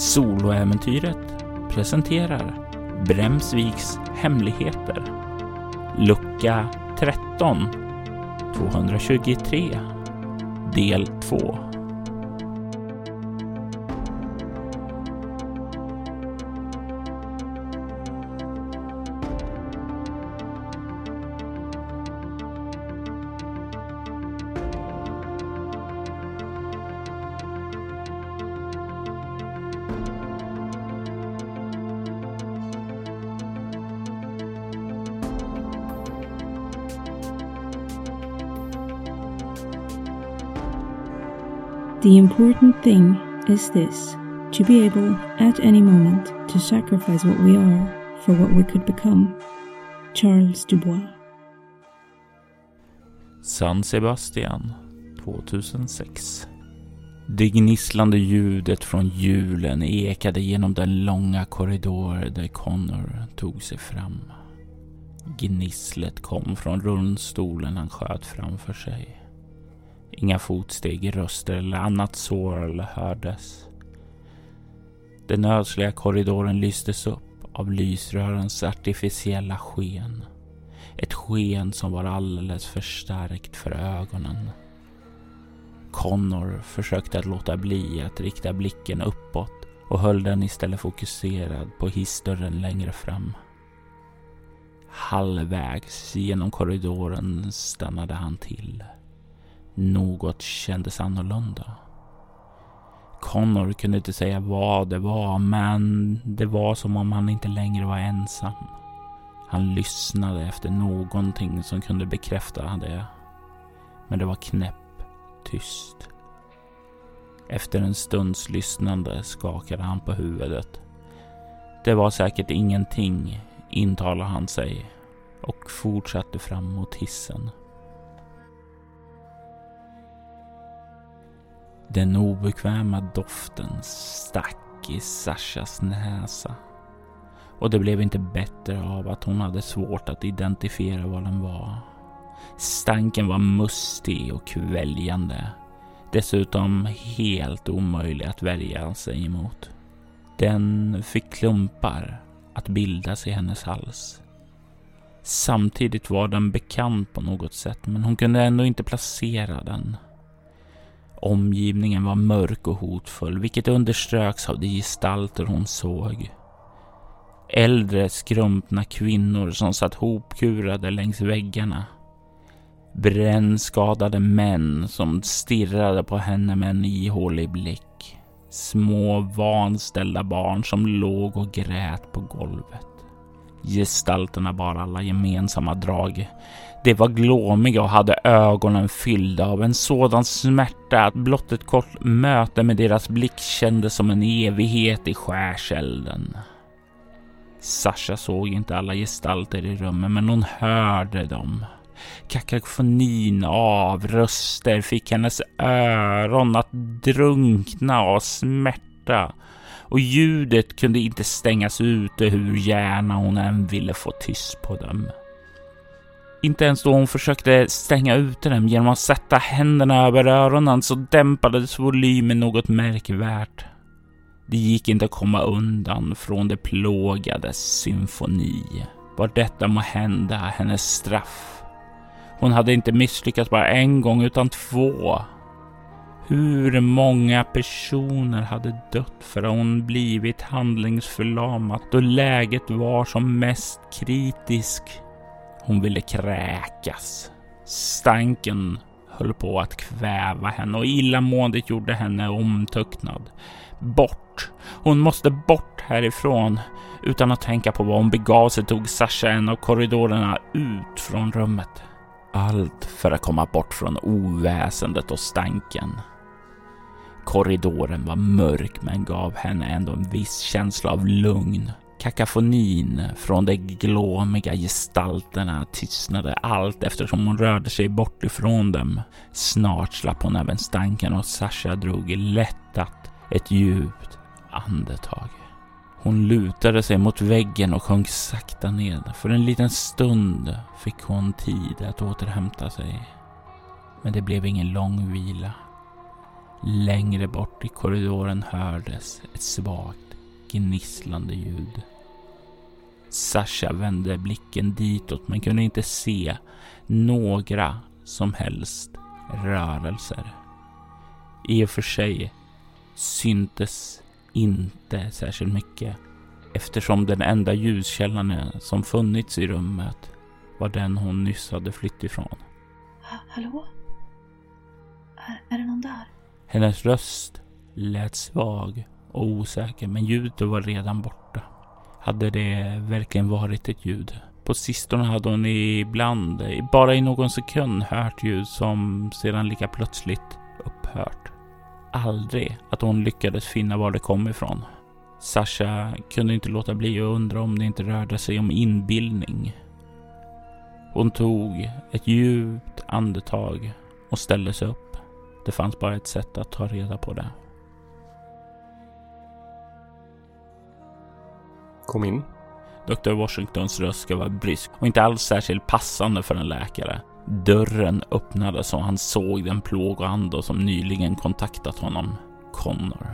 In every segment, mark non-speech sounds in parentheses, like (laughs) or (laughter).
Soloäventyret presenterar Bremsviks hemligheter. Lucka 13 223 Del 2 The important thing is this to be able, at any moment, to sacrifice what we are for what we could become. Charles Dubois. San Sebastian 2006. Det gnisslande ljudet från hjulen ekade genom den långa korridor där Connor tog sig fram. Gnisslet kom från rundstolen han sköt framför sig. Inga fotsteg, röster eller annat sorl hördes. Den ödsliga korridoren lystes upp av lysrörens artificiella sken. Ett sken som var alldeles för starkt för ögonen. Connor försökte att låta bli att rikta blicken uppåt och höll den istället fokuserad på hissdörren längre fram. Halvvägs genom korridoren stannade han till. Något kändes annorlunda. Connor kunde inte säga vad det var, men det var som om han inte längre var ensam. Han lyssnade efter någonting som kunde bekräfta det. Men det var knäpp tyst. Efter en stunds lyssnande skakade han på huvudet. Det var säkert ingenting, intalade han sig och fortsatte fram mot hissen. Den obekväma doften stack i Sashas näsa. Och det blev inte bättre av att hon hade svårt att identifiera vad den var. Stanken var mustig och kväljande. Dessutom helt omöjlig att värja sig emot. Den fick klumpar att bildas i hennes hals. Samtidigt var den bekant på något sätt, men hon kunde ändå inte placera den. Omgivningen var mörk och hotfull, vilket underströks av de gestalter hon såg. Äldre skrumpna kvinnor som satt hopkurade längs väggarna. Brännskadade män som stirrade på henne med en ihålig blick. Små vanställda barn som låg och grät på golvet. Gestalterna bar alla gemensamma drag. De var glåmiga och hade ögonen fyllda av en sådan smärta att blott ett kort möte med deras blick kändes som en evighet i skärselden. Sasha såg inte alla gestalter i rummet, men hon hörde dem. Kakafonin av röster fick hennes öron att drunkna av smärta och ljudet kunde inte stängas ute hur gärna hon än ville få tyst på dem. Inte ens då hon försökte stänga ute dem genom att sätta händerna över öronen så dämpades volymen något märkvärt. Det gick inte att komma undan från det plågades symfoni. Var detta må hända hennes straff? Hon hade inte misslyckats bara en gång utan två. Hur många personer hade dött för att hon blivit handlingsförlamad då läget var som mest kritiskt? Hon ville kräkas. Stanken höll på att kväva henne och illamåendet gjorde henne omtöcknad. Bort! Hon måste bort härifrån. Utan att tänka på vad hon begav sig tog Sasha en av korridorerna ut från rummet. Allt för att komma bort från oväsendet och stanken. Korridoren var mörk men gav henne ändå en viss känsla av lugn. Kakafonin från de glåmiga gestalterna tystnade allt eftersom hon rörde sig bort ifrån dem. Snart slapp hon även stanken och Sasha drog lättat ett djupt andetag. Hon lutade sig mot väggen och sjönk sakta ned. För en liten stund fick hon tid att återhämta sig. Men det blev ingen lång vila. Längre bort i korridoren hördes ett svagt gnisslande ljud. Sasha vände blicken ditåt men kunde inte se några som helst rörelser. I och för sig syntes inte särskilt mycket eftersom den enda ljuskällan som funnits i rummet var den hon nyss hade flytt ifrån. Hallå? Är, är det någon där? Hennes röst lät svag och osäker, men ljudet var redan borta. Hade det verkligen varit ett ljud? På sistone hade hon ibland, bara i någon sekund, hört ljud som sedan lika plötsligt upphört. Aldrig att hon lyckades finna var det kom ifrån. Sasha kunde inte låta bli att undra om det inte rörde sig om inbildning. Hon tog ett djupt andetag och ställde sig upp. Det fanns bara ett sätt att ta reda på det. Kom in. Dr. Washingtons röst ska vara brysk och inte alls särskilt passande för en läkare. Dörren öppnades och han såg den plågoande som nyligen kontaktat honom, Connor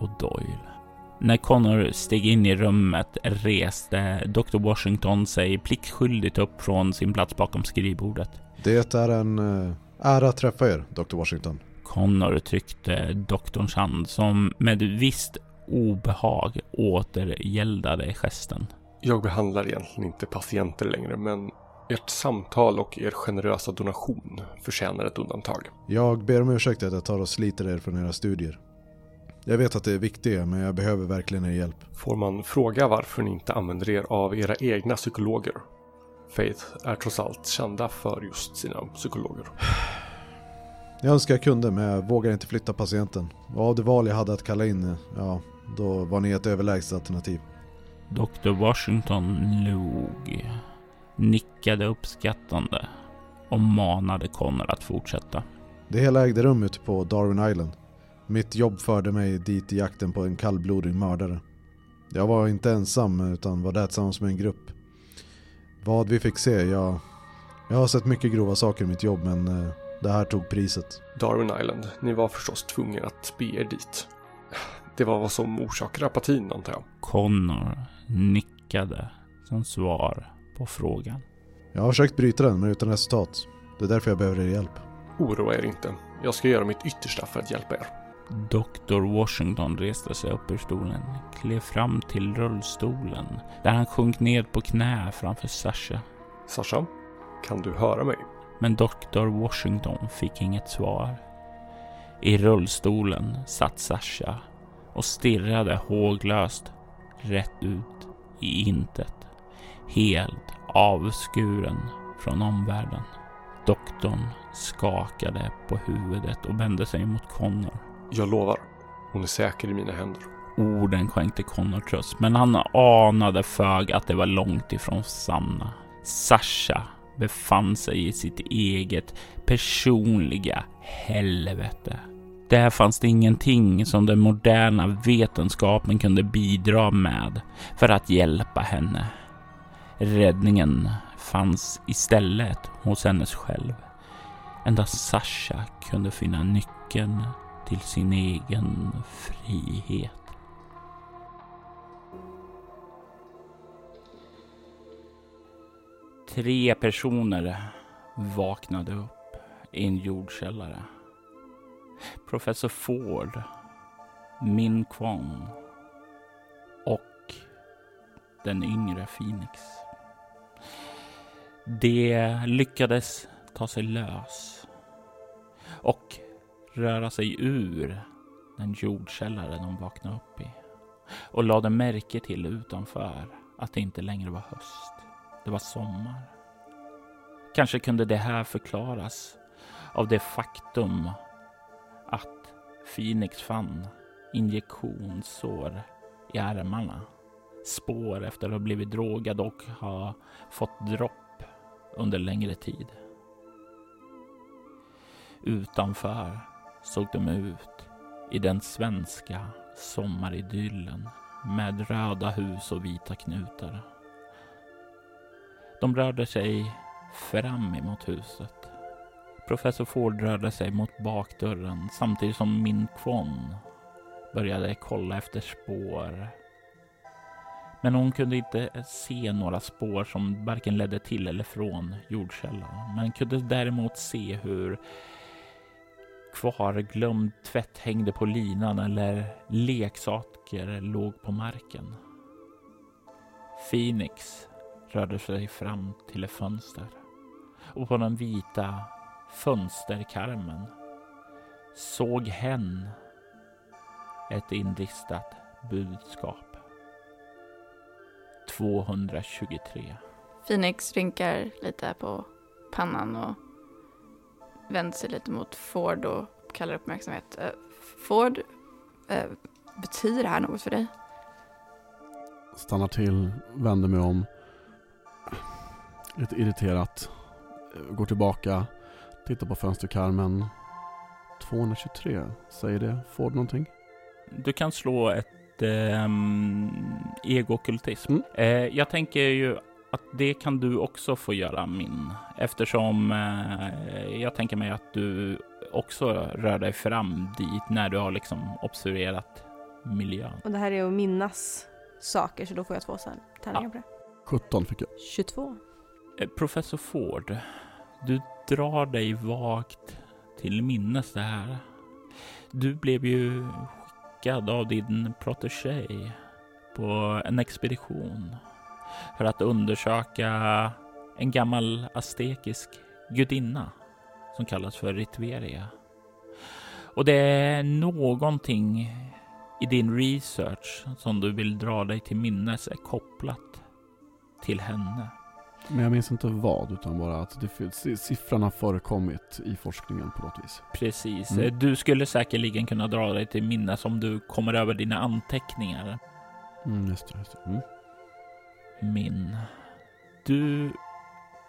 och Doyle. När Connor steg in i rummet reste Dr. Washington sig pliktskyldigt upp från sin plats bakom skrivbordet. Det är en uh, ära att träffa er, Dr. Washington. Connor tryckte doktorns hand som med visst obehag återgäldade gesten. Jag behandlar egentligen inte patienter längre, men ert samtal och er generösa donation förtjänar ett undantag. Jag ber om ursäkt att jag tar och sliter er från era studier. Jag vet att det är viktigt, men jag behöver verkligen er hjälp. Får man fråga varför ni inte använder er av era egna psykologer? Faith är trots allt kända för just sina psykologer. Jag önskar jag kunde, men jag vågar inte flytta patienten. Och av det val jag hade att kalla in, ja, då var ni ett överlägset alternativ. Dr. Washington log, nickade uppskattande och manade Connor att fortsätta. Det hela ägde rum ute på Darwin Island. Mitt jobb förde mig dit i jakten på en kallblodig mördare. Jag var inte ensam utan var där tillsammans med en grupp. Vad vi fick se, jag, jag har sett mycket grova saker i mitt jobb men eh, det här tog priset. Darwin Island, ni var förstås tvungna att be er dit. Det var vad som orsakade apatin antar jag. Connor nickade som svar på frågan. Jag har försökt bryta den men utan resultat. Det är därför jag behöver er hjälp. Oroa er inte. Jag ska göra mitt yttersta för att hjälpa er. Dr. Washington reste sig upp ur stolen, klev fram till rullstolen där han sjönk ned på knä framför Sasha. Sasha, kan du höra mig? Men Dr. Washington fick inget svar. I rullstolen satt Sasha och stirrade håglöst rätt ut i intet. Helt avskuren från omvärlden. Doktorn skakade på huvudet och vände sig mot Connor. Jag lovar. Hon är säker i mina händer. Orden skänkte Connor tröst, men han anade fög att det var långt ifrån sanna. Sasha befann sig i sitt eget personliga helvete. Där fanns det ingenting som den moderna vetenskapen kunde bidra med för att hjälpa henne. Räddningen fanns istället hos hennes själv. Endast Sasha kunde finna nyckeln till sin egen frihet. Tre personer vaknade upp i en jordkällare. Professor Ford, Min Kwon och den yngre Phoenix. De lyckades ta sig lös och röra sig ur den jordkällare de vaknade upp i och lade märke till utanför att det inte längre var höst. Det var sommar. Kanske kunde det här förklaras av det faktum Phoenix fann injektionssår i armarna. Spår efter att ha blivit drogad och ha fått dropp under längre tid. Utanför såg de ut i den svenska sommaridyllen med röda hus och vita knutar. De rörde sig fram emot huset. Professor Ford rörde sig mot bakdörren samtidigt som min Kwon började kolla efter spår. Men hon kunde inte se några spår som varken ledde till eller från jordkällan. Men kunde däremot se hur kvarglömd tvätt hängde på linan eller leksaker låg på marken. Phoenix rörde sig fram till ett fönster och på den vita fönsterkarmen såg hen ett inristat budskap. 223. Phoenix rynkar lite på pannan och vänder sig lite mot Ford och kallar uppmärksamhet. Uh, Ford, uh, betyder det här något för dig? Stannar till, vänder mig om. Lite irriterat. Går tillbaka, tittar på fönsterkarmen. 223, säger det Ford någonting? Du kan slå ett eh, egokultism. Mm. Eh, jag tänker ju att det kan du också få göra min eftersom eh, jag tänker mig att du också rör dig fram dit när du har liksom observerat miljön. Och det här är att minnas saker så då får jag två tärningar på det. 17 fick jag. 22. Eh, Professor Ford, du drar dig vagt till minnes det här. Du blev ju skickad av din protege på en expedition för att undersöka en gammal aztekisk gudinna som kallas för Ritveria. Och det är någonting i din research som du vill dra dig till minnes är kopplat till henne. Men jag minns inte vad, utan bara att det, siffran har förekommit i forskningen på något vis. Precis. Mm. Du skulle säkerligen kunna dra dig till minnes om du kommer över dina anteckningar. Mm, just det. Just det. Mm. Min. Du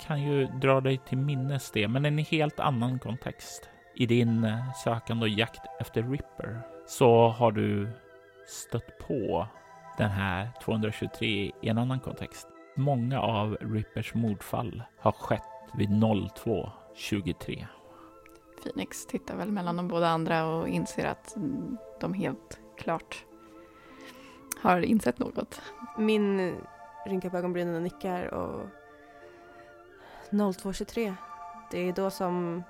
kan ju dra dig till minnes det, men i en helt annan kontext. I din eh, sökande och jakt efter Ripper så har du stött på den här 223 i en annan kontext. Många av Rippers mordfall har skett vid 02.23. Phoenix tittar väl mellan de båda andra och inser att mm, de helt klart har insett något. Min rynkar på ögonbrynen och nickar och 0223. Det är då som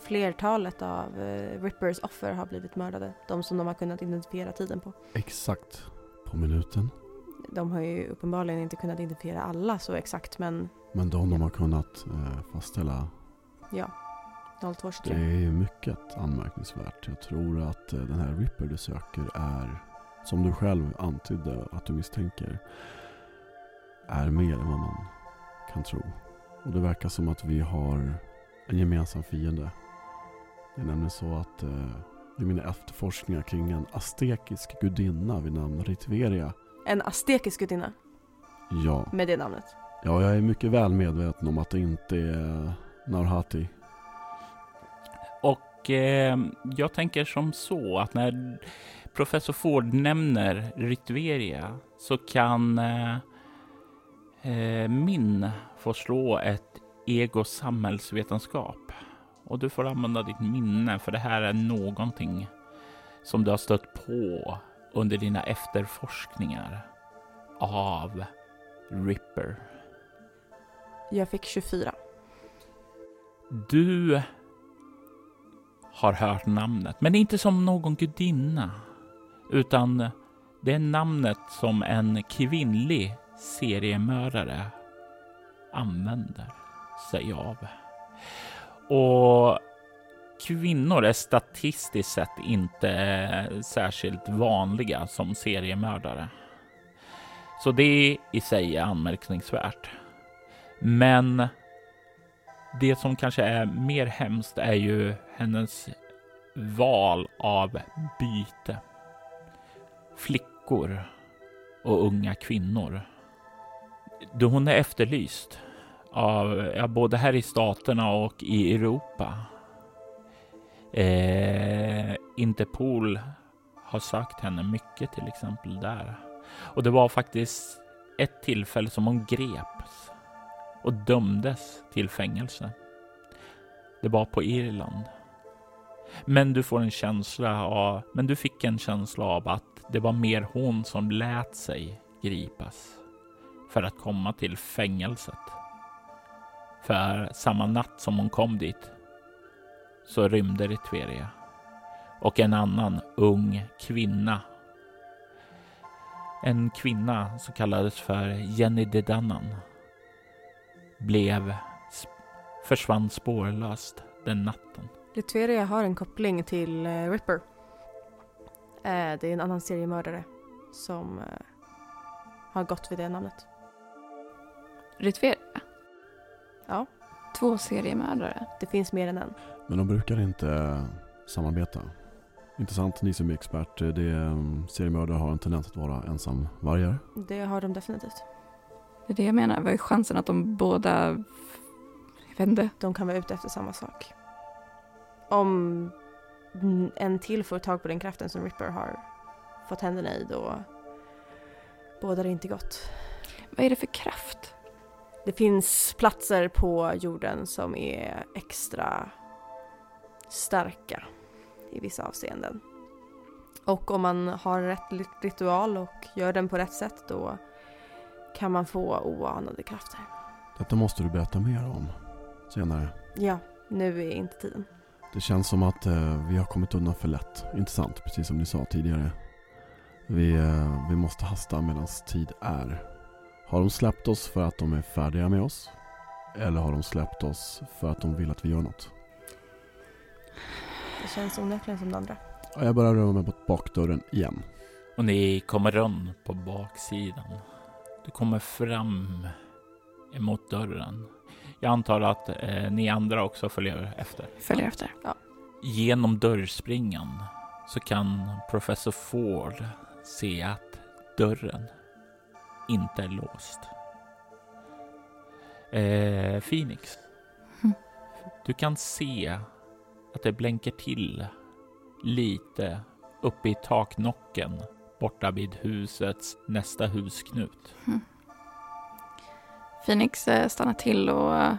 flertalet av eh, Rippers offer har blivit mördade. De som de har kunnat identifiera tiden på. Exakt på minuten. De har ju uppenbarligen inte kunnat identifiera alla så exakt men Men de de har kunnat eh, fastställa, ja, det 0223. är mycket anmärkningsvärt. Jag tror att eh, den här Ripper du söker är, som du själv antydde att du misstänker, är mer än vad man kan tro. Och det verkar som att vi har en gemensam fiende. Det är nämligen så att eh, i mina efterforskningar kring en aztekisk gudinna vid namn Ritveria. En aztekisk gudinna Ja, med det namnet. ja, jag är mycket väl medveten om att det inte är Narhati. Och eh, jag tänker som så att när professor Ford nämner Ritveria så kan eh, eh, min få slå ett ego samhällsvetenskap. Och du får använda ditt minne för det här är någonting som du har stött på under dina efterforskningar av Ripper. Jag fick 24. Du har hört namnet, men inte som någon gudinna, utan det är namnet som en kvinnlig seriemördare använder sig av. Och kvinnor är statistiskt sett inte eh, särskilt vanliga som seriemördare. Så det i sig är anmärkningsvärt. Men det som kanske är mer hemskt är ju hennes val av byte. Flickor och unga kvinnor. Då hon är efterlyst av ja, både här i staterna och i Europa. Eh, Interpol har sökt henne mycket till exempel där. Och det var faktiskt ett tillfälle som hon greps och dömdes till fängelse. Det var på Irland. Men du får en känsla av, men du fick en känsla av att det var mer hon som lät sig gripas för att komma till fängelset. För samma natt som hon kom dit så rymde Ritveria och en annan ung kvinna. En kvinna som kallades för Jenny Dedannan blev försvann spårlöst den natten. Litveria har en koppling till eh, Ripper. Eh, det är en annan seriemördare som eh, har gått vid det namnet. Ritveria? Ja. Två seriemördare? Det finns mer än en. Men de brukar inte samarbeta. Intressant, ni som är expert. Det, um, seriemördare har en tendens att vara ensamvargar. Det har de definitivt. Det är det jag menar. Vad är chansen att de båda... Jag vet inte. De kan vara ute efter samma sak. Om en till får tag på den kraften som Ripper har fått händerna i då bådar det inte gott. Vad är det för kraft? Det finns platser på jorden som är extra starka i vissa avseenden. Och om man har rätt ritual och gör den på rätt sätt då kan man få oanade krafter. Detta måste du berätta mer om senare. Ja, nu är inte tiden. Det känns som att eh, vi har kommit undan för lätt. Intressant, precis som ni sa tidigare. Vi, eh, vi måste hasta medan tid är. Har de släppt oss för att de är färdiga med oss? Eller har de släppt oss för att de vill att vi gör något? Det känns onekligen som det andra. Jag börjar röra mig mot bakdörren igen. Och ni kommer runt på baksidan. Du kommer fram emot dörren. Jag antar att eh, ni andra också följer efter. Följer efter. Ja. Genom dörrspringan så kan professor Ford se att dörren inte är låst. Eh, Phoenix. Mm. Du kan se att det blänker till lite uppe i taknocken borta vid husets nästa husknut. Mm. Phoenix eh, stannar till och eh,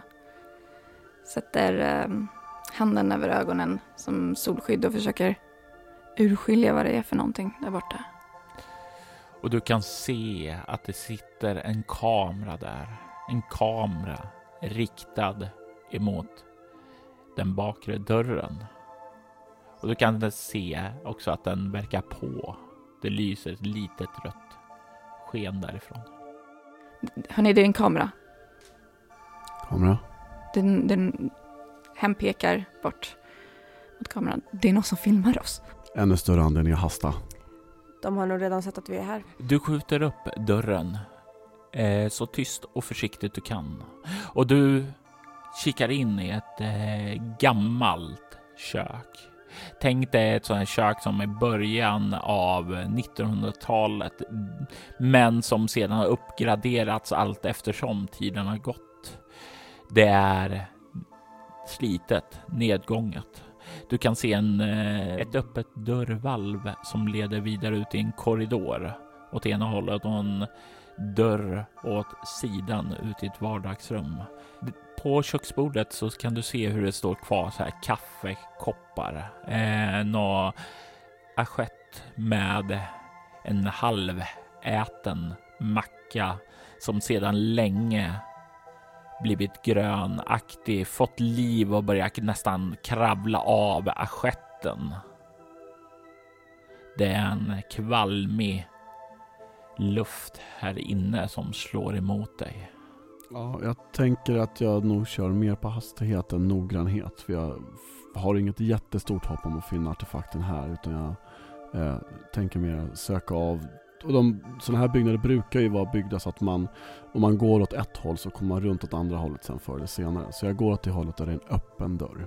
sätter eh, handen över ögonen som solskydd och försöker urskilja vad det är för någonting där borta. Och du kan se att det sitter en kamera där. En kamera riktad emot den bakre dörren. Och du kan se också att den verkar på. Det lyser ett litet rött sken därifrån. Hörni, det är en kamera. Kamera? Den, den pekar bort mot kameran. Det är någon som filmar oss. Ännu större anledning att hasta. De har nog redan sett att vi är här. Du skjuter upp dörren eh, så tyst och försiktigt du kan. Och du kikar in i ett eh, gammalt kök. Tänk dig ett sånt här kök som i början av 1900-talet, men som sedan har uppgraderats allt eftersom tiden har gått. Det är slitet, nedgånget. Du kan se en, eh, ett öppet dörrvalv som leder vidare ut i en korridor åt ena hållet och en dörr åt sidan ut i ett vardagsrum. På köksbordet så kan du se hur det står kvar så här kaffekoppar, eh, nå assiett med en halväten macka som sedan länge blivit grönaktig, fått liv och börjat nästan kravla av assietten. Det är en kvalmig luft här inne som slår emot dig. Ja, jag tänker att jag nog kör mer på hastighet än noggrannhet. För jag har inget jättestort hopp om att finna artefakten här. Utan jag eh, tänker mer söka av. Och de, sådana här byggnader brukar ju vara byggda så att man, om man går åt ett håll så kommer man runt åt andra hållet sen förr eller senare. Så jag går åt det hållet där det är en öppen dörr.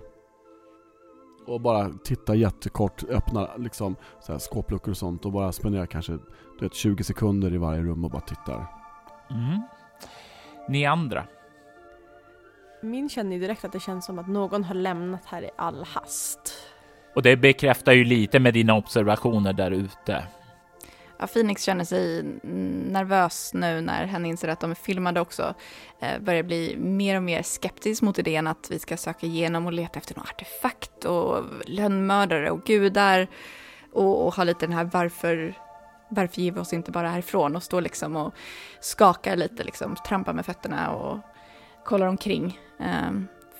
Och bara titta jättekort, öppna liksom så här skåpluckor och sånt och bara spendera kanske du vet, 20 sekunder i varje rum och bara tittar. Mm. Ni andra? Min känner ju direkt att det känns som att någon har lämnat här i all hast. Och det bekräftar ju lite med dina observationer där ute ja, Phoenix känner sig nervös nu när han inser att de är filmade också. Eh, börjar bli mer och mer skeptisk mot idén att vi ska söka igenom och leta efter någon artefakt och lönnmördare och gudar. Och, och ha lite den här varför, varför ger vi oss inte bara härifrån och står liksom och skakar lite, liksom, trampar med fötterna och kollar omkring eh,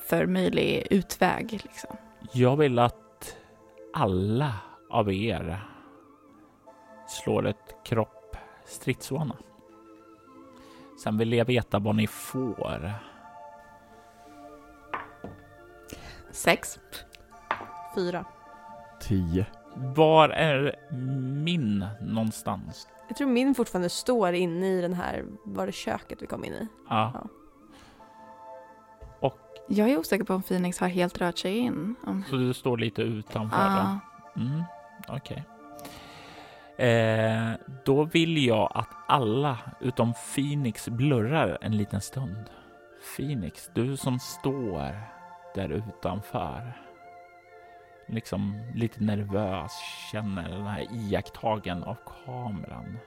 för möjlig utväg. Liksom. Jag vill att alla av er slår ett kropp stridsvana. Sen vill jag veta vad ni får. Sex. Fyra. Tio. Var är min någonstans? Jag tror min fortfarande står inne i den här, var det köket vi kom in i? Ja. Ja. Och Jag är osäker på om Phoenix har helt rört sig in. Om... så du står lite utanför? Ah, då? Mm, Okej. Eh, då vill jag att alla utom Phoenix blurrar en liten stund. Phoenix, du som står där utanför. Liksom lite nervös, känner den här iakttagen av kameran.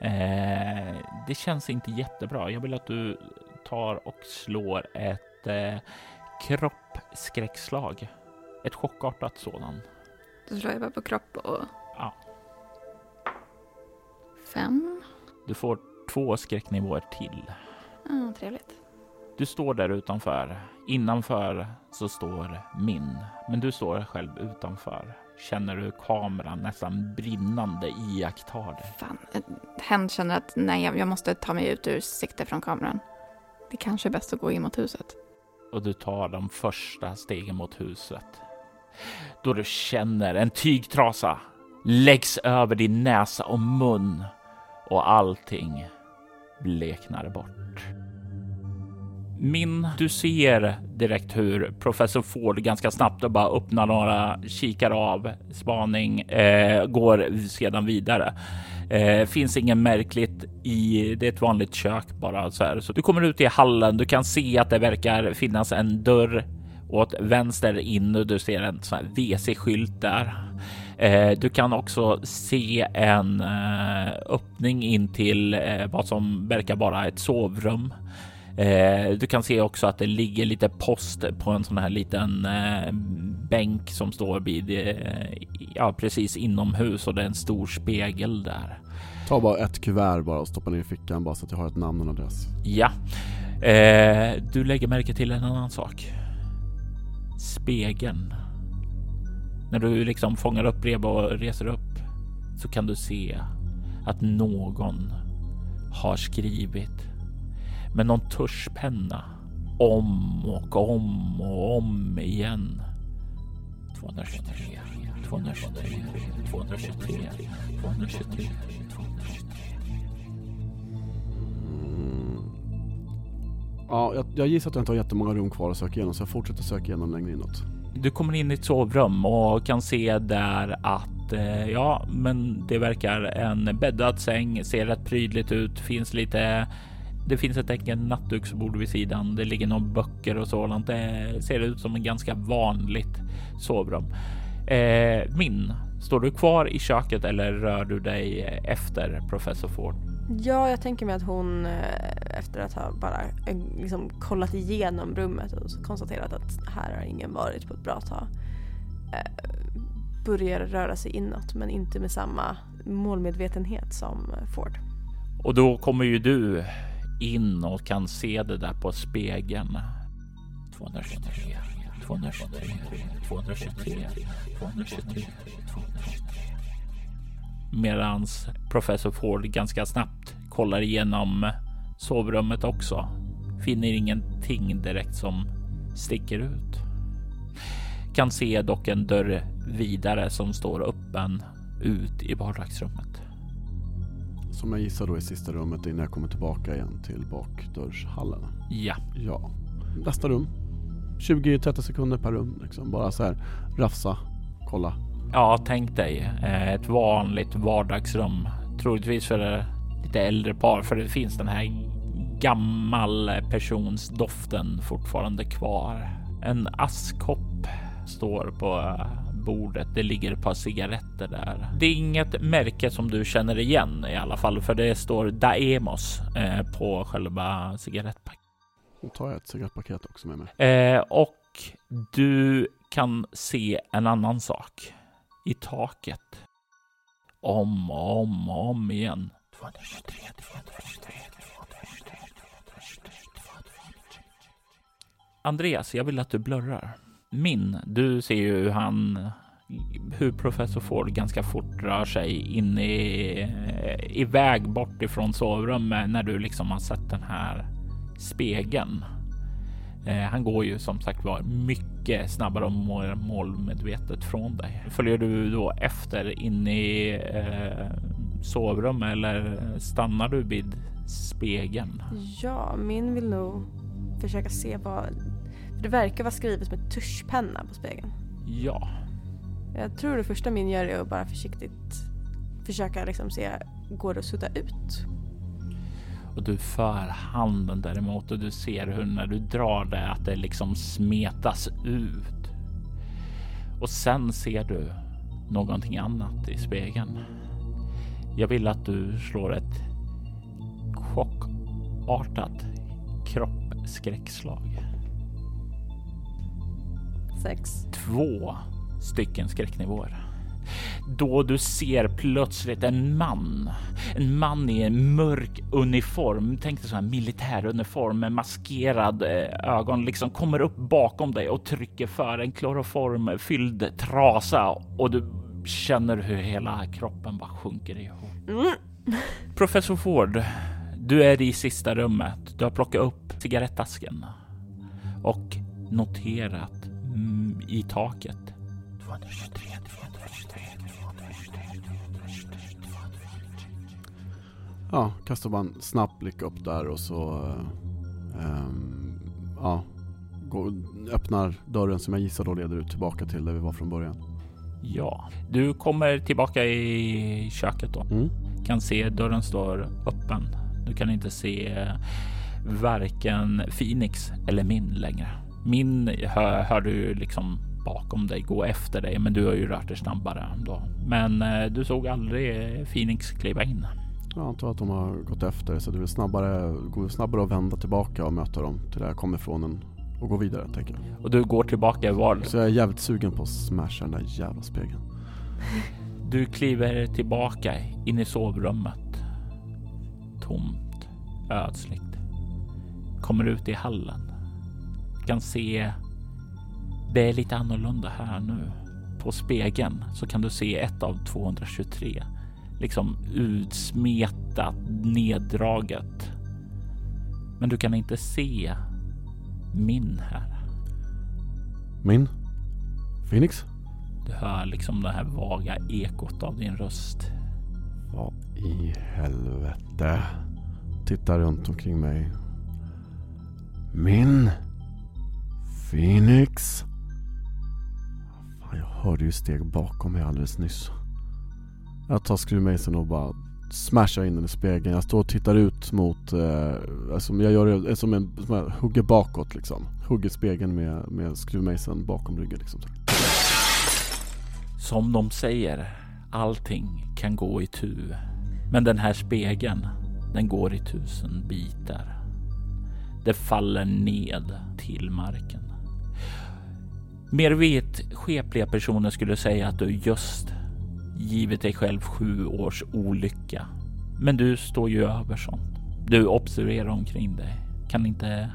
Eh, det känns inte jättebra. Jag vill att du tar och slår ett eh, kroppskräckslag. Ett chockartat sådant. då slår jag bara på kropp och... Ja. Fem. Du får två skräcknivåer till. Ah, trevligt. Du står där utanför. Innanför så står min, men du står själv utanför. Känner du kameran nästan brinnande iakttar dig. Fan, eh, hen känner att nej, jag jag måste ta mig ut ur sikte från kameran. Det kanske är bäst att gå in mot huset. och du tar de första stegen mot huset. Då du känner en tygtrasa läggs över din näsa och mun och allting bleknar bort. Min, du ser direkt hur professor Ford ganska snabbt och bara öppnar några kikar av spaning, eh, går sedan vidare. Eh, finns inget märkligt i, det är ett vanligt kök bara så här. Så du kommer ut i hallen, du kan se att det verkar finnas en dörr åt vänster in och du ser en sån här WC-skylt där. Eh, du kan också se en eh, öppning in till eh, vad som verkar vara ett sovrum. Du kan se också att det ligger lite post på en sån här liten bänk som står vid, ja precis inomhus och det är en stor spegel där. Ta bara ett kuvert bara och stoppa ner i fickan bara så att jag har ett namn och en adress. Ja, eh, du lägger märke till en annan sak. Spegeln. När du liksom fångar upp Reba och reser upp så kan du se att någon har skrivit med någon tuschpenna om och om och om igen. 223, 223, 223, 223, 223. Ja, jag, jag gissar att jag inte har jättemånga rum kvar att söka igenom så jag fortsätter söka igenom längre inåt. Du kommer in i ett sovrum och kan se där att eh, ja, men det verkar en bäddad säng, ser rätt prydligt ut, finns lite det finns ett enkelt nattduksbord vid sidan. Det ligger några böcker och sådant. Det ser ut som en ganska vanligt sovrum. Eh, min, står du kvar i köket eller rör du dig efter professor Ford? Ja, jag tänker mig att hon eh, efter att ha bara eh, liksom kollat igenom rummet och konstaterat att här har ingen varit på ett bra tag. Eh, börjar röra sig inåt men inte med samma målmedvetenhet som Ford. Och då kommer ju du in och kan se det där på spegeln. 223, 223, 223, 223, 223. Medans professor Ford ganska snabbt kollar igenom sovrummet också. Finner ingenting direkt som sticker ut. Kan se dock en dörr vidare som står öppen ut i vardagsrummet. Som jag gissar då i sista rummet innan jag kommer tillbaka igen till bakdörrshallen. Ja, Ja, nästa rum. 20-30 sekunder per rum liksom. Bara så här rafsa, kolla. Ja, tänk dig eh, ett vanligt vardagsrum. Troligtvis för lite äldre par, för det finns den här gammal persons doften fortfarande kvar. En askkopp står på bordet. Det ligger ett par cigaretter där. Det är inget märke som du känner igen i alla fall, för det står Daemos eh, på själva cigarettpaketet. Då tar jag ett cigarettpaket också med mig. Eh, och du kan se en annan sak i taket. Om och om och om igen. 223, 223, 223, 223, 223. Andreas, jag vill att du blurrar. Min, du ser ju hur han, hur professor Ford ganska fort rör sig in i, eh, iväg bort ifrån sovrummet när du liksom har sett den här spegeln. Eh, han går ju som sagt var mycket snabbare och mer målmedvetet från dig. Följer du då efter in i eh, sovrummet eller stannar du vid spegeln? Ja, min vill nog försöka se vad... För det verkar vara skrivet med tuschpenna på spegeln. Ja. Jag tror det första min gör är att bara försiktigt försöka liksom se, går det att sudda ut? Och du för handen däremot och du ser hur när du drar det att det liksom smetas ut. Och sen ser du någonting annat i spegeln. Jag vill att du slår ett chockartat kroppsskräckslag. Sex. Två stycken skräcknivåer då du ser plötsligt en man. En man i en mörk uniform. Tänk dig så här militäruniform med maskerad eh, ögon liksom kommer upp bakom dig och trycker för en kloroformfylld trasa och du känner hur hela kroppen bara sjunker ihop. Mm. Professor Ford, du är i sista rummet. Du har plockat upp cigarettasken och noterat mm, i taket 223 Ja, kastar bara en snabb blick upp där och så um, ja, går, öppnar dörren som jag gissar då leder ut tillbaka till där vi var från början. Ja, du kommer tillbaka i köket då. Mm. Kan se dörren står öppen. Du kan inte se varken Phoenix eller min längre. Min hör, hör du liksom bakom dig gå efter dig, men du har ju rört dig snabbare då. Men eh, du såg aldrig Phoenix kliva in. Jag antar att de har gått efter så det är snabbare, går snabbare att vända tillbaka och möta dem till där jag kommer ifrån än och gå vidare tänker jag. Och du går tillbaka var? Så jag är jävligt sugen på att smasha den där jävla spegeln. Du kliver tillbaka in i sovrummet. Tomt, ödsligt. Kommer ut i hallen. Kan se. Det är lite annorlunda här nu. På spegeln så kan du se ett av 223 liksom utsmetat, neddraget. Men du kan inte se min här. Min? Phoenix? Du hör liksom det här vaga ekot av din röst. Vad i helvete? Tittar runt omkring mig. Min? Phoenix? Fan, jag hörde ju steg bakom mig alldeles nyss. Jag tar skruvmejseln och bara smashar in den i spegeln. Jag står och tittar ut mot, eh, alltså jag gör det som en, som jag hugger bakåt liksom. Hugger spegeln med, med skruvmejseln bakom ryggen liksom. Som de säger, allting kan gå i tu. Men den här spegeln, den går i tusen bitar. Det faller ned till marken. Mer vetskepliga personer skulle säga att du just givit dig själv sju års olycka. Men du står ju över sånt. Du observerar omkring dig, kan inte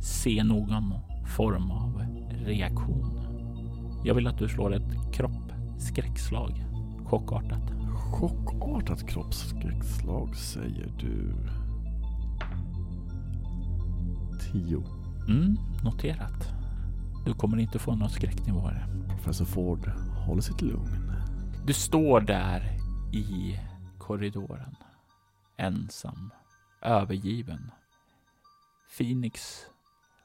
se någon form av reaktion. Jag vill att du slår ett kroppsskräckslag. Chockartat. Chockartat kroppsskräckslag säger du. Tio. Mm, noterat. Du kommer inte få några skräcknivåer. Professor Ford håller sitt lugn. Du står där i korridoren. Ensam. Övergiven. Phoenix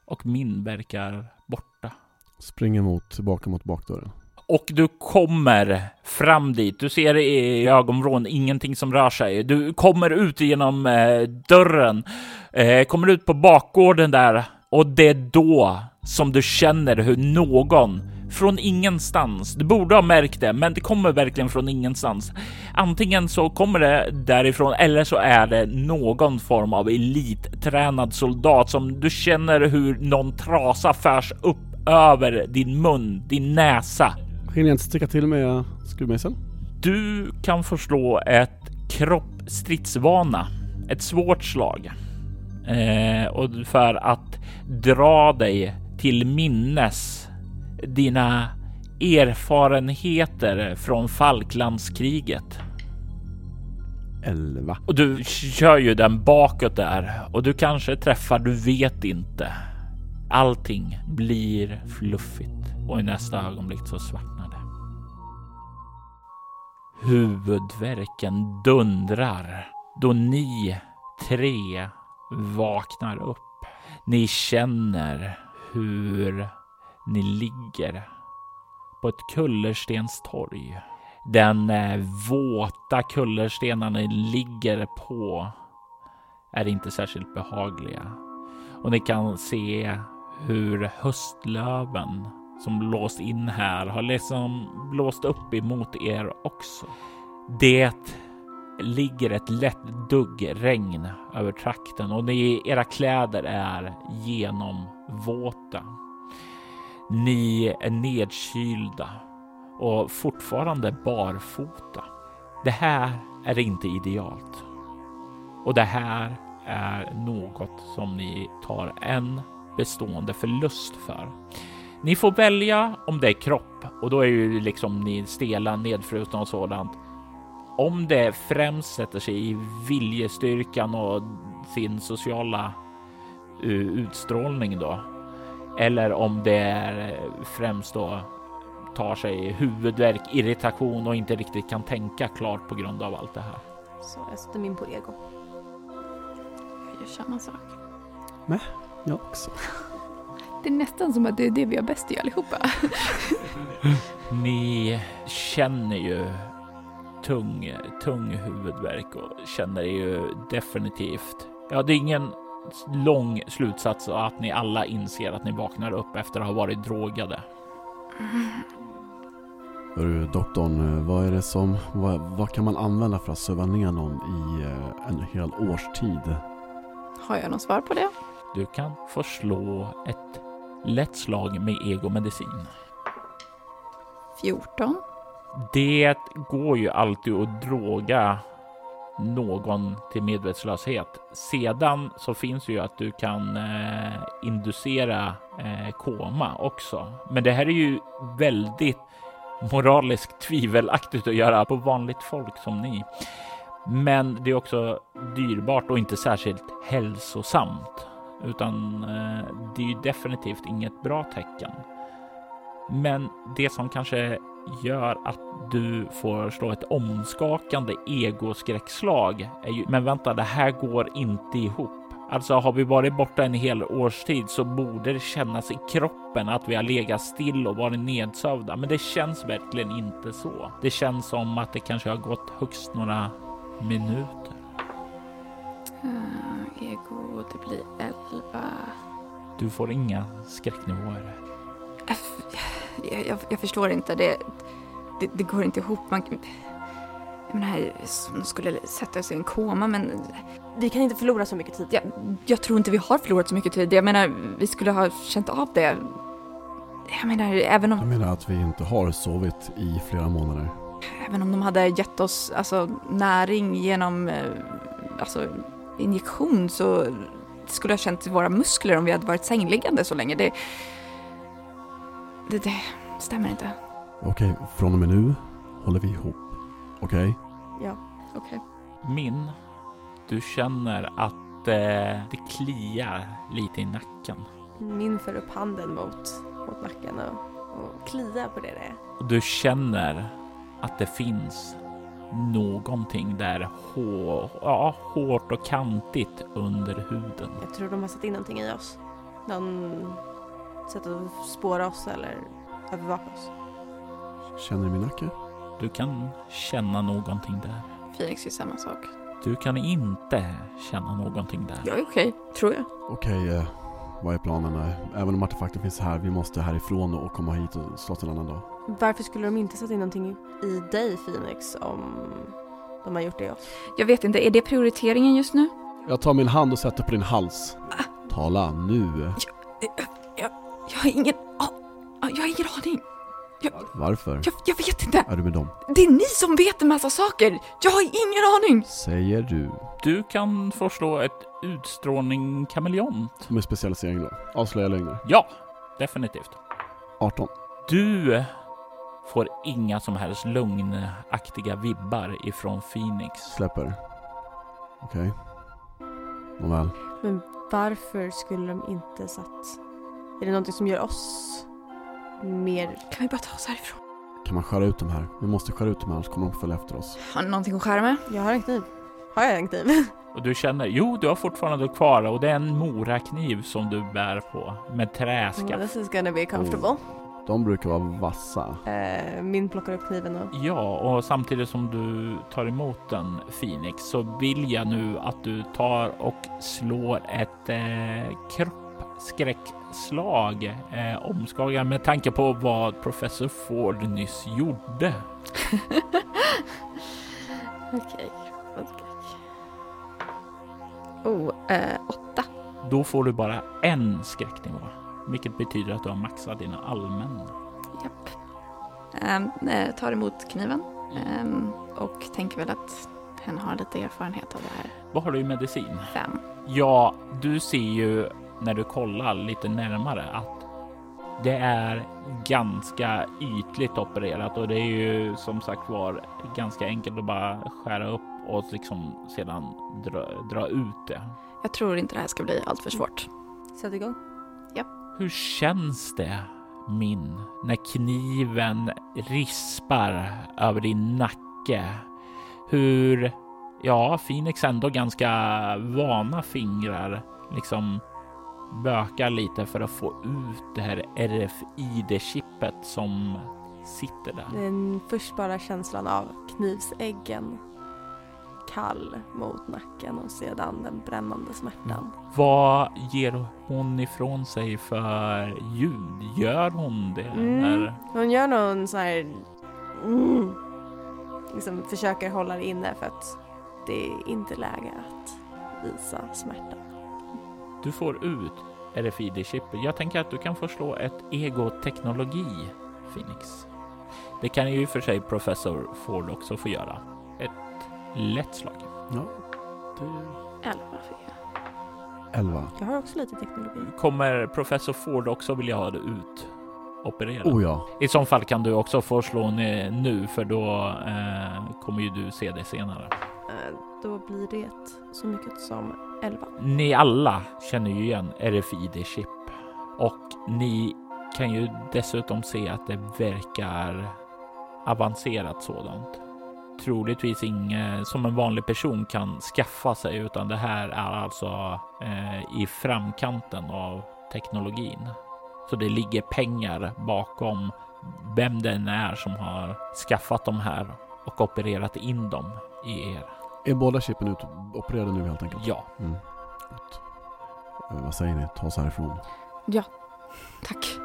och Min verkar borta. Springer mot, tillbaka mot bakdörren. Och du kommer fram dit. Du ser i ögonvrån ingenting som rör sig. Du kommer ut genom eh, dörren. Eh, kommer ut på bakgården där. Och det är då som du känner hur någon från ingenstans. Du borde ha märkt det, men det kommer verkligen från ingenstans. Antingen så kommer det därifrån eller så är det någon form av elittränad soldat som du känner hur någon trasa förs upp över din mun, din näsa. Hinner jag inte sticka till med skruvmejseln? Du kan förslå ett kropp stridsvana, ett svårt slag. Eh, och för att dra dig till minnes dina erfarenheter från Falklandskriget. 11. Och du kör ju den bakåt där och du kanske träffar, du vet inte. Allting blir fluffigt och i nästa ögonblick så svartnar det. Huvudvärken dundrar då ni tre vaknar upp. Ni känner hur ni ligger på ett kullerstenstorg. Den eh, våta kullerstenen ni ligger på är inte särskilt behagliga. Och ni kan se hur höstlöven som blåst in här har liksom blåst upp emot er också. Det ligger ett lätt dugg regn över trakten och ni, era kläder är genomvåta. Ni är nedkylda och fortfarande barfota. Det här är inte idealt. Och det här är något som ni tar en bestående förlust för. Ni får välja om det är kropp och då är ju liksom ni stela, nedfrusna och sådant. Om det främst sätter sig i viljestyrkan och sin sociala eh, utstrålning då. Eller om det är främst då tar sig huvudvärk, irritation och inte riktigt kan tänka klart på grund av allt det här. Så jag sätter min på ego. Jag gör samma sak. Jag också. Det är nästan som att det är det vi har bäst i allihopa. (laughs) Ni känner ju tung, tung huvudvärk och känner ju definitivt. Ja, det är ingen lång slutsats att ni alla inser att ni vaknar upp efter att ha varit drogade. Hörru doktorn, vad är det som, vad, vad kan man använda för att söva ner någon i eh, en hel årstid? Har jag något svar på det? Du kan få slå ett lätt slag med egomedicin. 14. Det går ju alltid att droga någon till medvetslöshet. Sedan så finns det ju att du kan eh, inducera eh, koma också. Men det här är ju väldigt moraliskt tvivelaktigt att göra på vanligt folk som ni. Men det är också dyrbart och inte särskilt hälsosamt, utan eh, det är ju definitivt inget bra tecken. Men det som kanske gör att du får slå ett omskakande egoskräckslag men vänta, det här går inte ihop. Alltså har vi varit borta en hel årstid så borde det kännas i kroppen att vi har legat still och varit nedsövda. Men det känns verkligen inte så. Det känns som att det kanske har gått högst några minuter. Uh, ego, det blir 11. Du får inga skräcknivåer. Jag, jag, jag förstår inte. Det, det, det går inte ihop. Man, jag menar, som skulle sätta sig i en koma, men Vi kan inte förlora så mycket tid. jag, jag tror inte vi har förlorat så mycket tid. Jag menar, vi skulle ha känt av det. Jag menar, även om, Jag menar att vi inte har sovit i flera månader. även om de hade gett oss alltså, näring genom eh, alltså, injektion så skulle jag ha känt i våra muskler om vi hade varit sängliggande så länge. Det, det, det stämmer inte. Okej, från och med nu håller vi ihop. Okej? Ja. Okej. Min, du känner att eh, det kliar lite i nacken. Min för upp handen mot, mot nacken och, och klia på det det är. Och du känner att det finns någonting där hår, ja, hårt och kantigt under huden. Jag tror de har satt in någonting i oss. Någon sätt att spåra oss eller övervaka oss. Känner du min nacke? Du kan känna någonting där. Phoenix är samma sak. Du kan inte känna någonting där. Jag är okej, tror jag. Okej, eh, Vad är planerna? Även om artefakten finns här, vi måste härifrån och komma hit och slåss en annan dag. Varför skulle de inte sätta in någonting i dig Phoenix om de har gjort det i oss? Jag vet inte, är det prioriteringen just nu? Jag tar min hand och sätter på din hals. Tala nu. Jag har ingen... jag har ingen aning. Varför? Jag, jag vet inte. Är du med dem? Det är ni som vet en massa saker. Jag har ingen aning. Säger du. Du kan få slå ett utstrålning kameleont. Med specialisering då. Avslöja lögner. Ja, definitivt. 18. Du får inga som helst lögnaktiga vibbar ifrån Phoenix. Släpper. Okej. Nåväl. Men varför skulle de inte satt... Är det någonting som gör oss mer... Kan vi bara ta oss härifrån? Kan man skära ut dem här? Vi måste skära ut dem här annars kommer de följa efter oss. Har ni någonting att skära med? Jag har en kniv. Har jag en kniv? (laughs) Och du känner, jo du har fortfarande kvar och det är en morakniv som du bär på med träskaft. this is gonna be comfortable. De brukar vara vassa. Eh, min plockar upp kniven och... Ja, och samtidigt som du tar emot den Phoenix så vill jag nu att du tar och slår ett eh, kroppsskräckslag eh, omskakande med tanke på vad professor Ford nyss gjorde. (laughs) Okej. Oh, eh, åtta. Då får du bara en skräcknivå, vilket betyder att du har maxat dina allmänna. Japp. Ehm, eh, tar emot kniven ehm, och tänker väl att hen har lite erfarenhet av det här. Vad har du i medicin? Fem. Ja, du ser ju när du kollar lite närmare att det är ganska ytligt opererat och det är ju som sagt var ganska enkelt att bara skära upp och liksom sedan dra, dra ut det. Jag tror inte det här ska bli allt för svårt. Sätt igång. Hur känns det min när kniven rispar över din nacke? Hur, ja, Phoenix ändå ganska vana fingrar liksom bökar lite för att få ut det här RFID-chippet som sitter där. Den först bara känslan av knivsäggen kall mot nacken och sedan den brännande smärtan. Vad ger hon ifrån sig för ljud? Gör hon det? Mm. Eller? Hon gör någon sån här... Mm, liksom försöker hålla det inne för att det är inte läge att visa smärta. Du får ut RFID-chippet. Jag tänker att du kan få slå ett egoteknologi, Phoenix. Det kan ju i och för sig professor Ford också få göra. Ett lätt slag. Ja. Det... Elva fick jag. 11. Jag har också lite teknologi. Kommer professor Ford också vilja ha det ut opererat? Oh ja. I så fall kan du också få slå nu för då eh, kommer ju du se det senare. Eh, då blir det så mycket som 11. Ni alla känner ju igen RFID-chip och ni kan ju dessutom se att det verkar avancerat sådant. Troligtvis inget som en vanlig person kan skaffa sig utan det här är alltså eh, i framkanten av teknologin. Så det ligger pengar bakom vem den är som har skaffat de här och opererat in dem i er. Är båda chippen ut opererade nu helt enkelt? Ja, Mm. Eh, vad säger ni? Ta oss härifrån. Tack.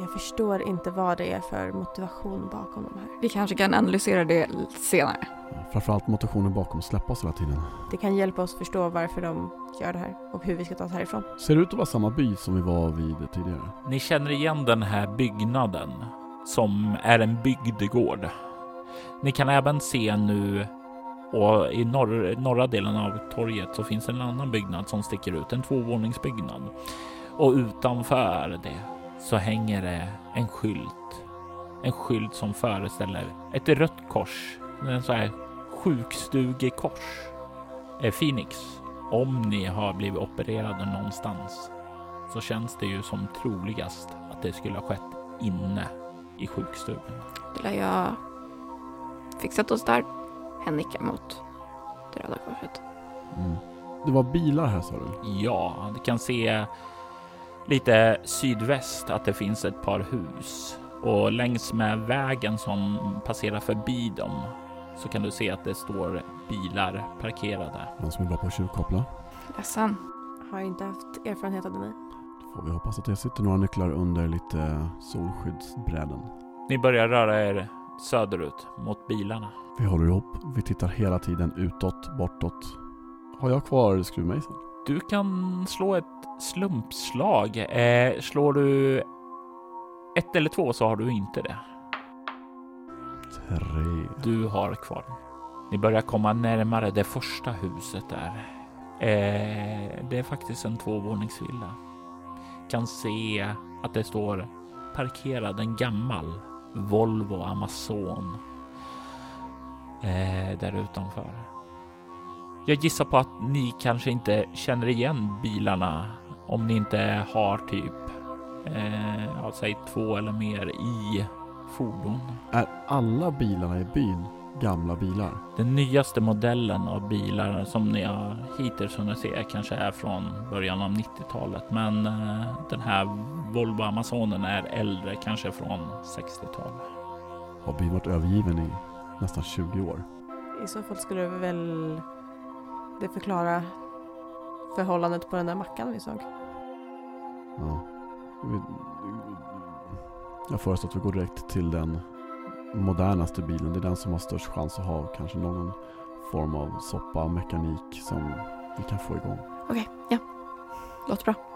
Jag förstår inte vad det är för motivation bakom de här. Vi kanske kan analysera det senare. Ja, Framförallt motivationen bakom att släppa oss hela tiden. Det kan hjälpa oss förstå varför de gör det här och hur vi ska ta oss härifrån. Ser ut att vara samma by som vi var vid tidigare. Ni känner igen den här byggnaden som är en bygdegård. Ni kan även se nu och i norr, norra delen av torget så finns en annan byggnad som sticker ut, en tvåvåningsbyggnad. Och utanför det så hänger det en skylt. En skylt som föreställer ett rött kors, en sån här sjukstugekors. Eh, Phoenix, om ni har blivit opererade någonstans så känns det ju som troligast att det skulle ha skett inne i sjukstugan. Det lär jag fixat oss där. Hen nickar mot det röda korset. Mm. Det var bilar här sa du? Ja, du kan se lite sydväst att det finns ett par hus och längs med vägen som passerar förbi dem så kan du se att det står bilar parkerade. Någon som är bra på att tjuvkoppla? Ledsen. Har inte haft erfarenhet av det nej. Får vi hoppas att det sitter några nycklar under lite solskyddsbräden. Ni börjar röra er söderut mot bilarna. Vi håller ihop, vi tittar hela tiden utåt, bortåt. Har jag kvar skruvmejseln? Du kan slå ett slumpslag. Eh, slår du ett eller två så har du inte det. Tre. Du har kvar. Ni börjar komma närmare det första huset där. Eh, det är faktiskt en tvåvåningsvilla. Kan se att det står parkerad en gammal Volvo Amazon eh, där utanför. Jag gissar på att ni kanske inte känner igen bilarna om ni inte har typ, eh, ja, säg två eller mer i fordon. Är alla bilarna i byn gamla bilar? Den nyaste modellen av bilar som ni har hittills hunnit se kanske är från början av 90-talet, men eh, den här Volvo Amazonen är äldre, kanske från 60-talet. Har byn varit övergiven i nästan 20 år? I så fall skulle det väl det förklara förhållandet på den där mackan vi såg. Ja. Jag föreslår att vi går direkt till den modernaste bilen. Det är den som har störst chans att ha kanske någon form av soppa, mekanik som vi kan få igång. Okej, ja. Låter bra.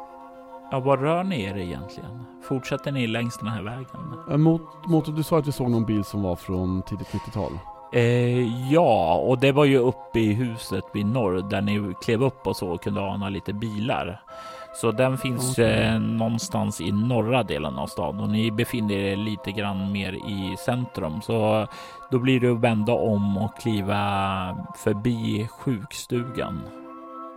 Ja, var rör ni er egentligen? Fortsätter ni längs den här vägen? Eh, Mot, mot, du sa att vi såg någon bil som var från tidigt 90-tal. Eh, ja, och det var ju uppe i huset vid norr där ni klev upp och så och kunde ana lite bilar. Så den finns Okej. eh, någonstans i norra delen av staden och ni befinner er lite grann mer i centrum. Så då blir det att vända om och kliva förbi sjukstugan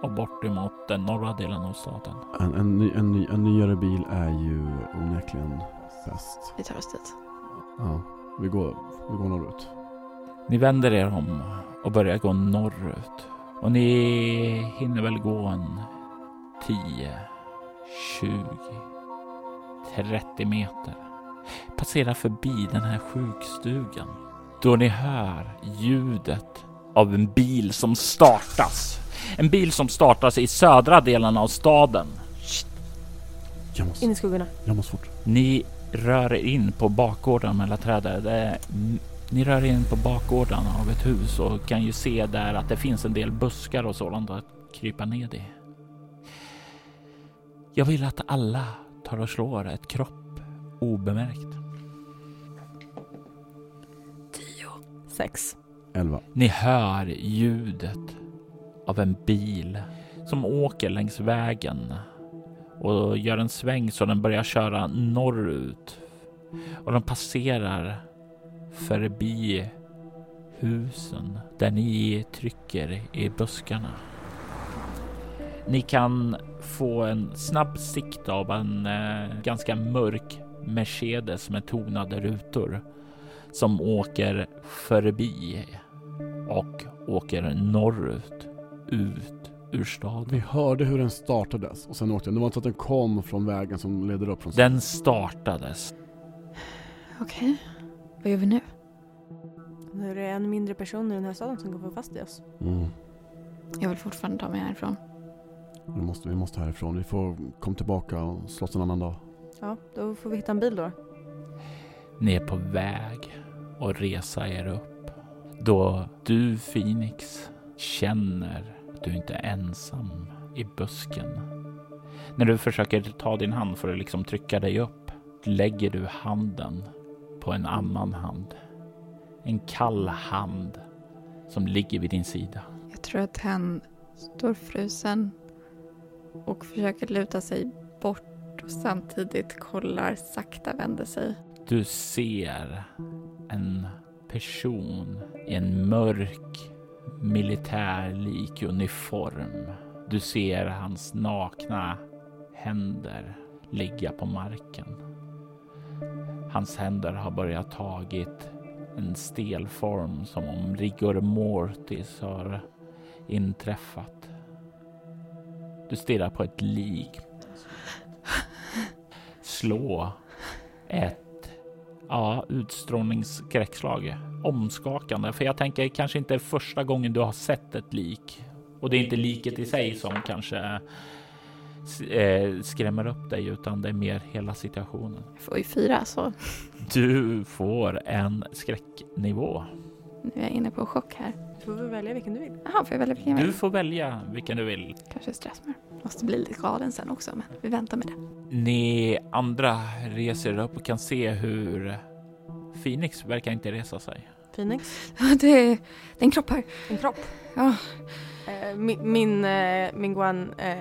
och bort emot den norra delen av staden. En, en, ny, en, ny, en nyare bil är ju onekligen bäst. Vi tar oss dit. Ja, vi går, vi går norrut. Ni vänder er om och börjar gå norrut. Och ni hinner väl gå en 10, 20, 30 meter. Passera förbi den här sjukstugan. Då ni hör ljudet av en bil som startas. En bil som startas i södra delen av staden. Jag måste, In i skuggorna. jag måste fort. Ni rör er in på bakgården mellan träden. Är, ni rör er in på bakgården av ett hus och kan ju se där att det finns en del buskar och sådant att krypa ned i. Jag vill att alla tar och slår ett kropp obemärkt. Sex. Elva. Ni hör ljudet av en bil som åker längs vägen och gör en sväng så den börjar köra norrut. Och de passerar förbi husen där ni trycker i buskarna. Ni kan få en snabb sikt av en eh, ganska mörk Mercedes med tonade rutor som åker förbi och åker norrut ut ur staden. Vi hörde hur den startades och sen åkte den. Det var inte så att den kom från vägen som leder upp från Den startades. Okej, vad gör vi nu? Nu är det en mindre person i den här staden som kommer få fast i oss. Mm. Jag vill fortfarande ta mig härifrån. Vi, måste, vi måste härifrån. Vi får komma tillbaka och slåss en annan dag. Ja, då får vi hitta en bil då. Ni är på väg att resa er upp. Då du Phoenix känner du inte är ensam i busken. När du försöker ta din hand för att liksom trycka dig upp lägger du handen på en annan hand. En kall hand som ligger vid din sida. Jag tror att han står frusen och försöker luta sig bort och samtidigt kollar, sakta vänder sig. Du ser en person i en mörk militärlik uniform. Du ser hans nakna händer ligga på marken. Hans händer har börjat tagit en stel form som om rigor mortis har inträffat. Du stirrar på ett lik. Slå ett ja, utstrålningsskräckslag. Omskakande, för jag tänker kanske inte första gången du har sett ett lik. Och det är inte liket i sig som kanske eh, skrämmer upp dig utan det är mer hela situationen. Jag får ju fyra så Du får en skräcknivå. nu är jag inne på chock här. Du får väl välja vilken du vill. Jaha, får jag välja vilken jag Du vill? får välja vilken du vill. Kanske stressmör. Måste bli lite galen sen också, men vi väntar med det. Ni andra reser er upp och kan se hur Phoenix verkar inte resa sig. Phoenix. Ja, det är, det är en kropp här. En kropp. Ja. Eh, min, min, eh, min Guan eh,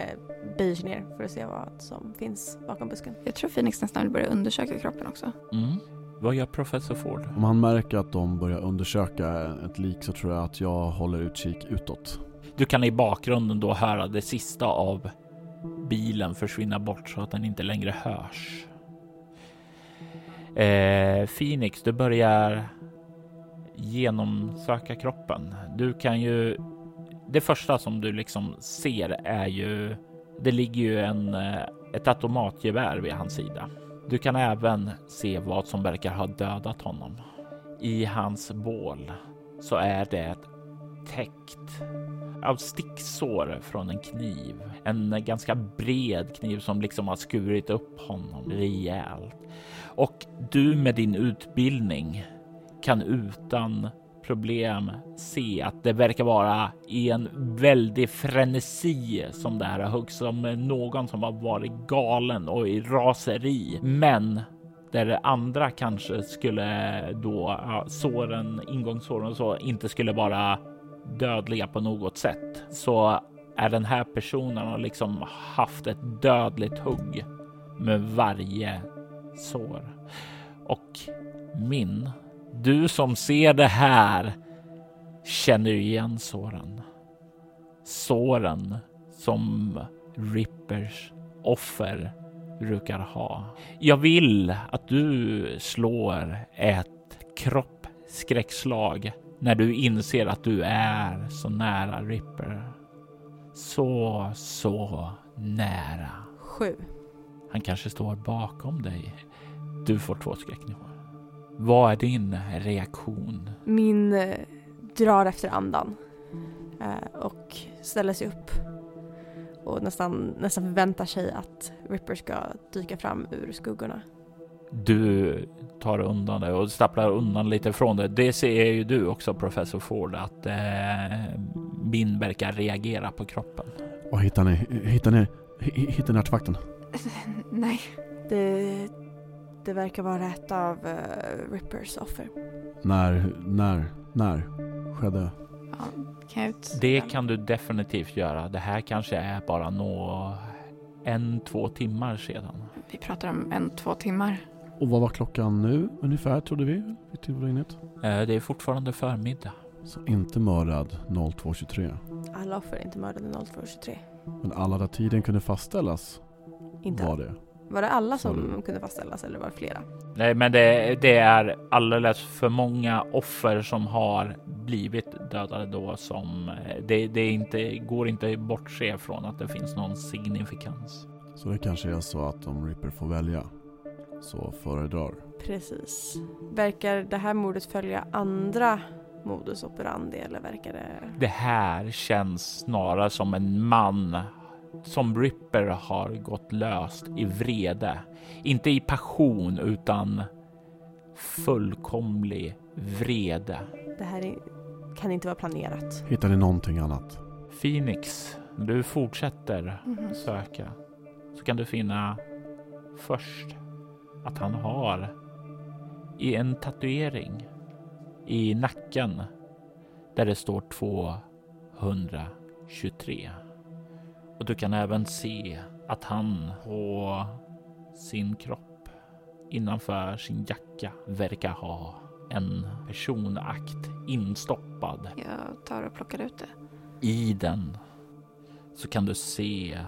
böjer sig ner för att se vad som finns bakom busken. Jag tror Phoenix nästan vill börja undersöka kroppen också. Mm. Vad gör professor Ford? Om han märker att de börjar undersöka ett lik så tror jag att jag håller utkik utåt. Du kan i bakgrunden då höra det sista av bilen försvinna bort så att den inte längre hörs. Eh, Phoenix, du börjar genomsöka kroppen. Du kan ju... Det första som du liksom ser är ju... Det ligger ju en, eh, ett automatgevär vid hans sida. Du kan även se vad som verkar ha dödat honom. I hans bål så är det täckt av sticksår från en kniv. En ganska bred kniv som liksom har skurit upp honom rejält. Och du med din utbildning kan utan problem se att det verkar vara i en väldig frenesi som det här har som någon som har varit galen och i raseri. Men där det andra kanske skulle då ja, såren, ingångssåren och så inte skulle vara dödliga på något sätt så är den här personen har liksom haft ett dödligt hugg med varje sår. Och min, du som ser det här känner ju igen såren. Såren som Rippers offer brukar ha. Jag vill att du slår ett kroppsskräckslag när du inser att du är så nära Ripper. Så, så nära. Sju. Han kanske står bakom dig. Du får två skräcknivåer. Vad är din reaktion? Min eh, drar efter andan eh, och ställer sig upp och nästan, nästan förväntar sig att Ripper ska dyka fram ur skuggorna. Du tar undan det och stapplar undan lite från det. Det ser ju du också, professor Ford, att eh, Min verkar reagera på kroppen. Vad hittar ni? Hittar ni, hi- hittar ni artefakten? (laughs) Nej, Det, det verkar vara ett av eh, Rippers offer. När, när, när skedde? ja, kan. Det kan du definitivt göra. Det här kanske är bara nå en, två timmar sedan. Vi pratar om en, två timmar. Och vad var klockan nu ungefär trodde vi? Eh, Det är fortfarande förmiddag. Så inte mördad 02.23. Alla offer är inte mördade 02.23. Men alla där tiden kunde fastställas Inte var det. Var det alla som Sorry. kunde fastställas eller var det flera? Nej, men det, det är alldeles för många offer som har blivit dödade då som eh, det, det inte, går inte bortse från att det finns någon signifikans. Så det kanske är så att om Ripper får välja så föredrar. Precis. Verkar det här mordet följa andra modus operandi eller verkar det... Det här känns snarare som en man som Ripper har gått löst i vrede. Inte i passion utan fullkomlig vrede. Det här är, kan inte vara planerat. Hittar ni någonting annat? Phoenix, när du fortsätter Mhm. söka så kan du finna först att han har i en tatuering i nacken där det står 223. Och du kan även se att han på sin kropp innanför sin jacka verkar ha en personakt instoppad Jag tar och plockar ut det. i den så kan du se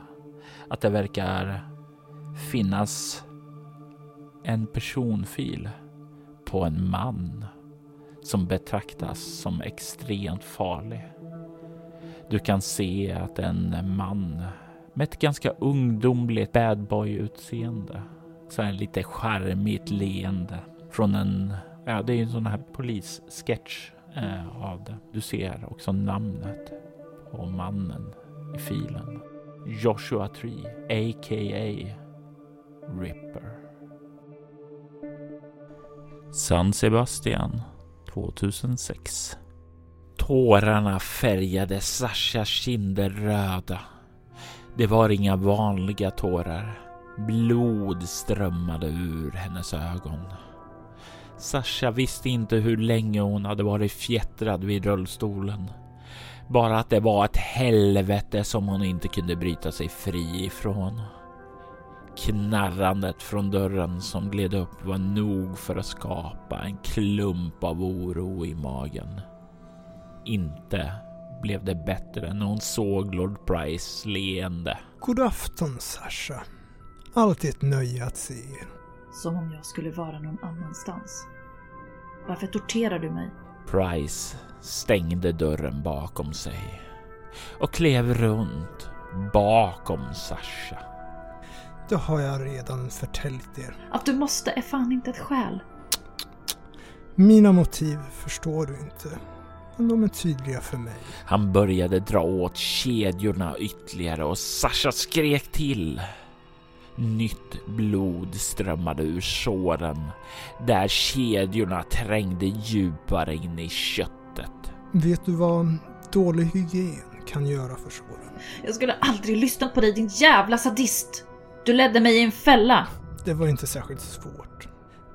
att det verkar finnas en personfil på en man som betraktas som extremt farlig. Du kan se att en man med ett ganska ungdomligt badboy-utseende, så här lite charmigt leende från en, ja det är ju en sån här polissketch eh, av det. Du ser också namnet på mannen i filen. Joshua Tree, a.k.a. Ripper. San Sebastian 2006. Tårarna färgade Sashas kinder röda. Det var inga vanliga tårar. Blod strömmade ur hennes ögon. Sasha visste inte hur länge hon hade varit fjättrad vid rullstolen. Bara att det var ett helvete som hon inte kunde bryta sig fri ifrån. Knarrandet från dörren som gled upp var nog för att skapa en klump av oro i magen. Inte blev det bättre när hon såg Lord Price leende. God afton Sasha. Alltid ett nöje att se er. Som om jag skulle vara någon annanstans. Varför torterar du mig? Price stängde dörren bakom sig och klev runt bakom Sasha. Det har jag redan förtäljt er. Att du måste är fan inte ett skäl. Mina motiv förstår du inte. Men de är tydliga för mig. Han började dra åt kedjorna ytterligare och Sasha skrek till. Nytt blod strömmade ur såren där kedjorna trängde djupare in i köttet. Vet du vad dålig hygien kan göra för såren? Jag skulle aldrig lyssnat på dig din jävla sadist! Du ledde mig i en fälla! Det var inte särskilt svårt.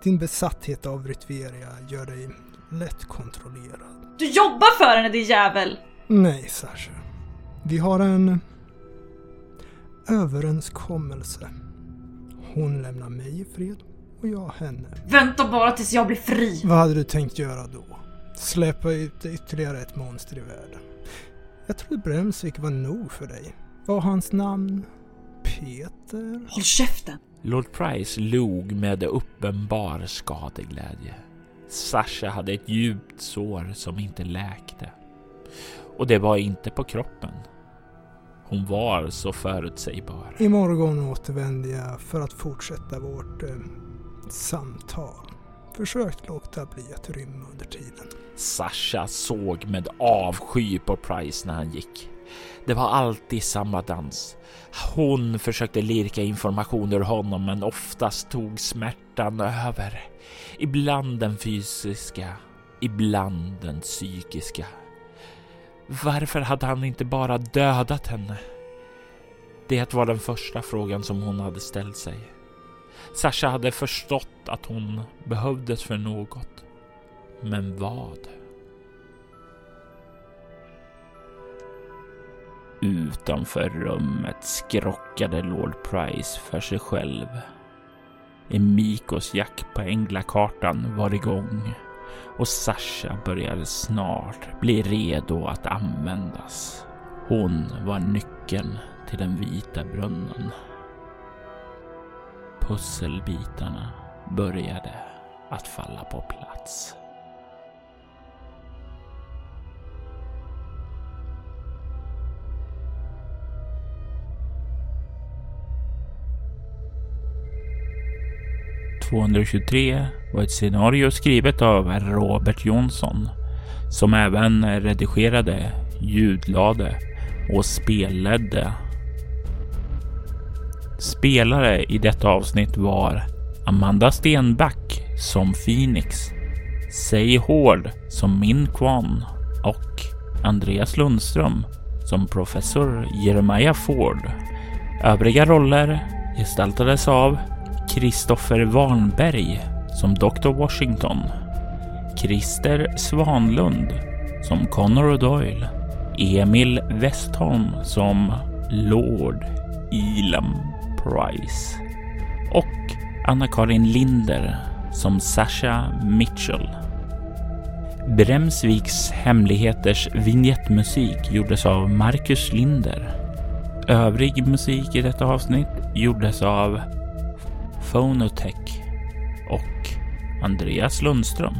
Din besatthet av Ritveria gör dig lätt kontrollerad. Du jobbar för henne din jävel! Nej, Sasha. Vi har en överenskommelse. Hon lämnar mig i fred och jag henne. Vänta bara tills jag blir fri! Vad hade du tänkt göra då? Släppa ut ytterligare ett monster i världen? Jag trodde Bremsvik var nog för dig. Var hans namn Peter? Håll käften! Lord Price log med uppenbar skadeglädje. Sasha hade ett djupt sår som inte läkte. Och det var inte på kroppen. Hon var så förutsägbar. Imorgon återvänder jag för att fortsätta vårt eh, samtal. Försök låta bli att rymma under tiden. Sasha såg med avsky på Price när han gick. Det var alltid samma dans. Hon försökte lirka information ur honom, men oftast tog smärtan över. Ibland den fysiska, ibland den psykiska. Varför hade han inte bara dödat henne? Det var den första frågan som hon hade ställt sig. Sasha hade förstått att hon behövdes för något. Men vad? Utanför rummet skrockade Lord Price för sig själv. Emikos jakt på änglakartan var igång och Sasha började snart bli redo att användas. Hon var nyckeln till den vita brunnen. Pusselbitarna började att falla på plats. ...223 var ett scenario skrivet av Robert Jonsson... ...som även redigerade, ljudlade och spelledde Spelare i detta avsnitt var Amanda Stenback som Phoenix, Say Hård som Min Kwan och Andreas Lundström som professor Jeremiah Ford. Övriga roller gestaltades av Kristoffer Warnberg som Dr. Washington, Christer Svanlund som Connor O'Doyle. Emil Westholm som Lord Elam Price och Anna-Karin Linder som Sasha Mitchell. Bremsviks hemligheters vignettmusik gjordes av Marcus Linder. Övrig musik i detta avsnitt gjordes av Phonotech och Andreas Lundström.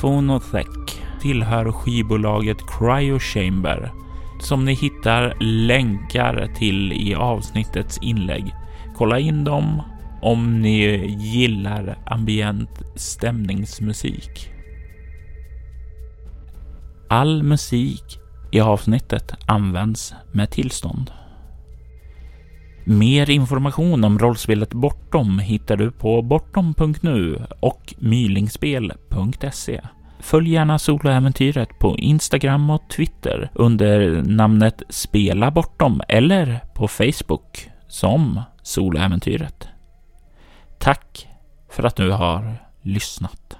Phonotech tillhör skivbolaget Cryo Chamber som ni hittar länkar till i avsnittets inlägg. Kolla in dem om ni gillar ambient stämningsmusik. All musik i avsnittet används med tillstånd. Mer information om rollspelet Bortom hittar du på bortom.nu och mylingspel.se. Följ gärna soloäventyret på Instagram och Twitter under namnet Spela Bortom eller på Facebook som Soloäventyret. Tack för att du har lyssnat.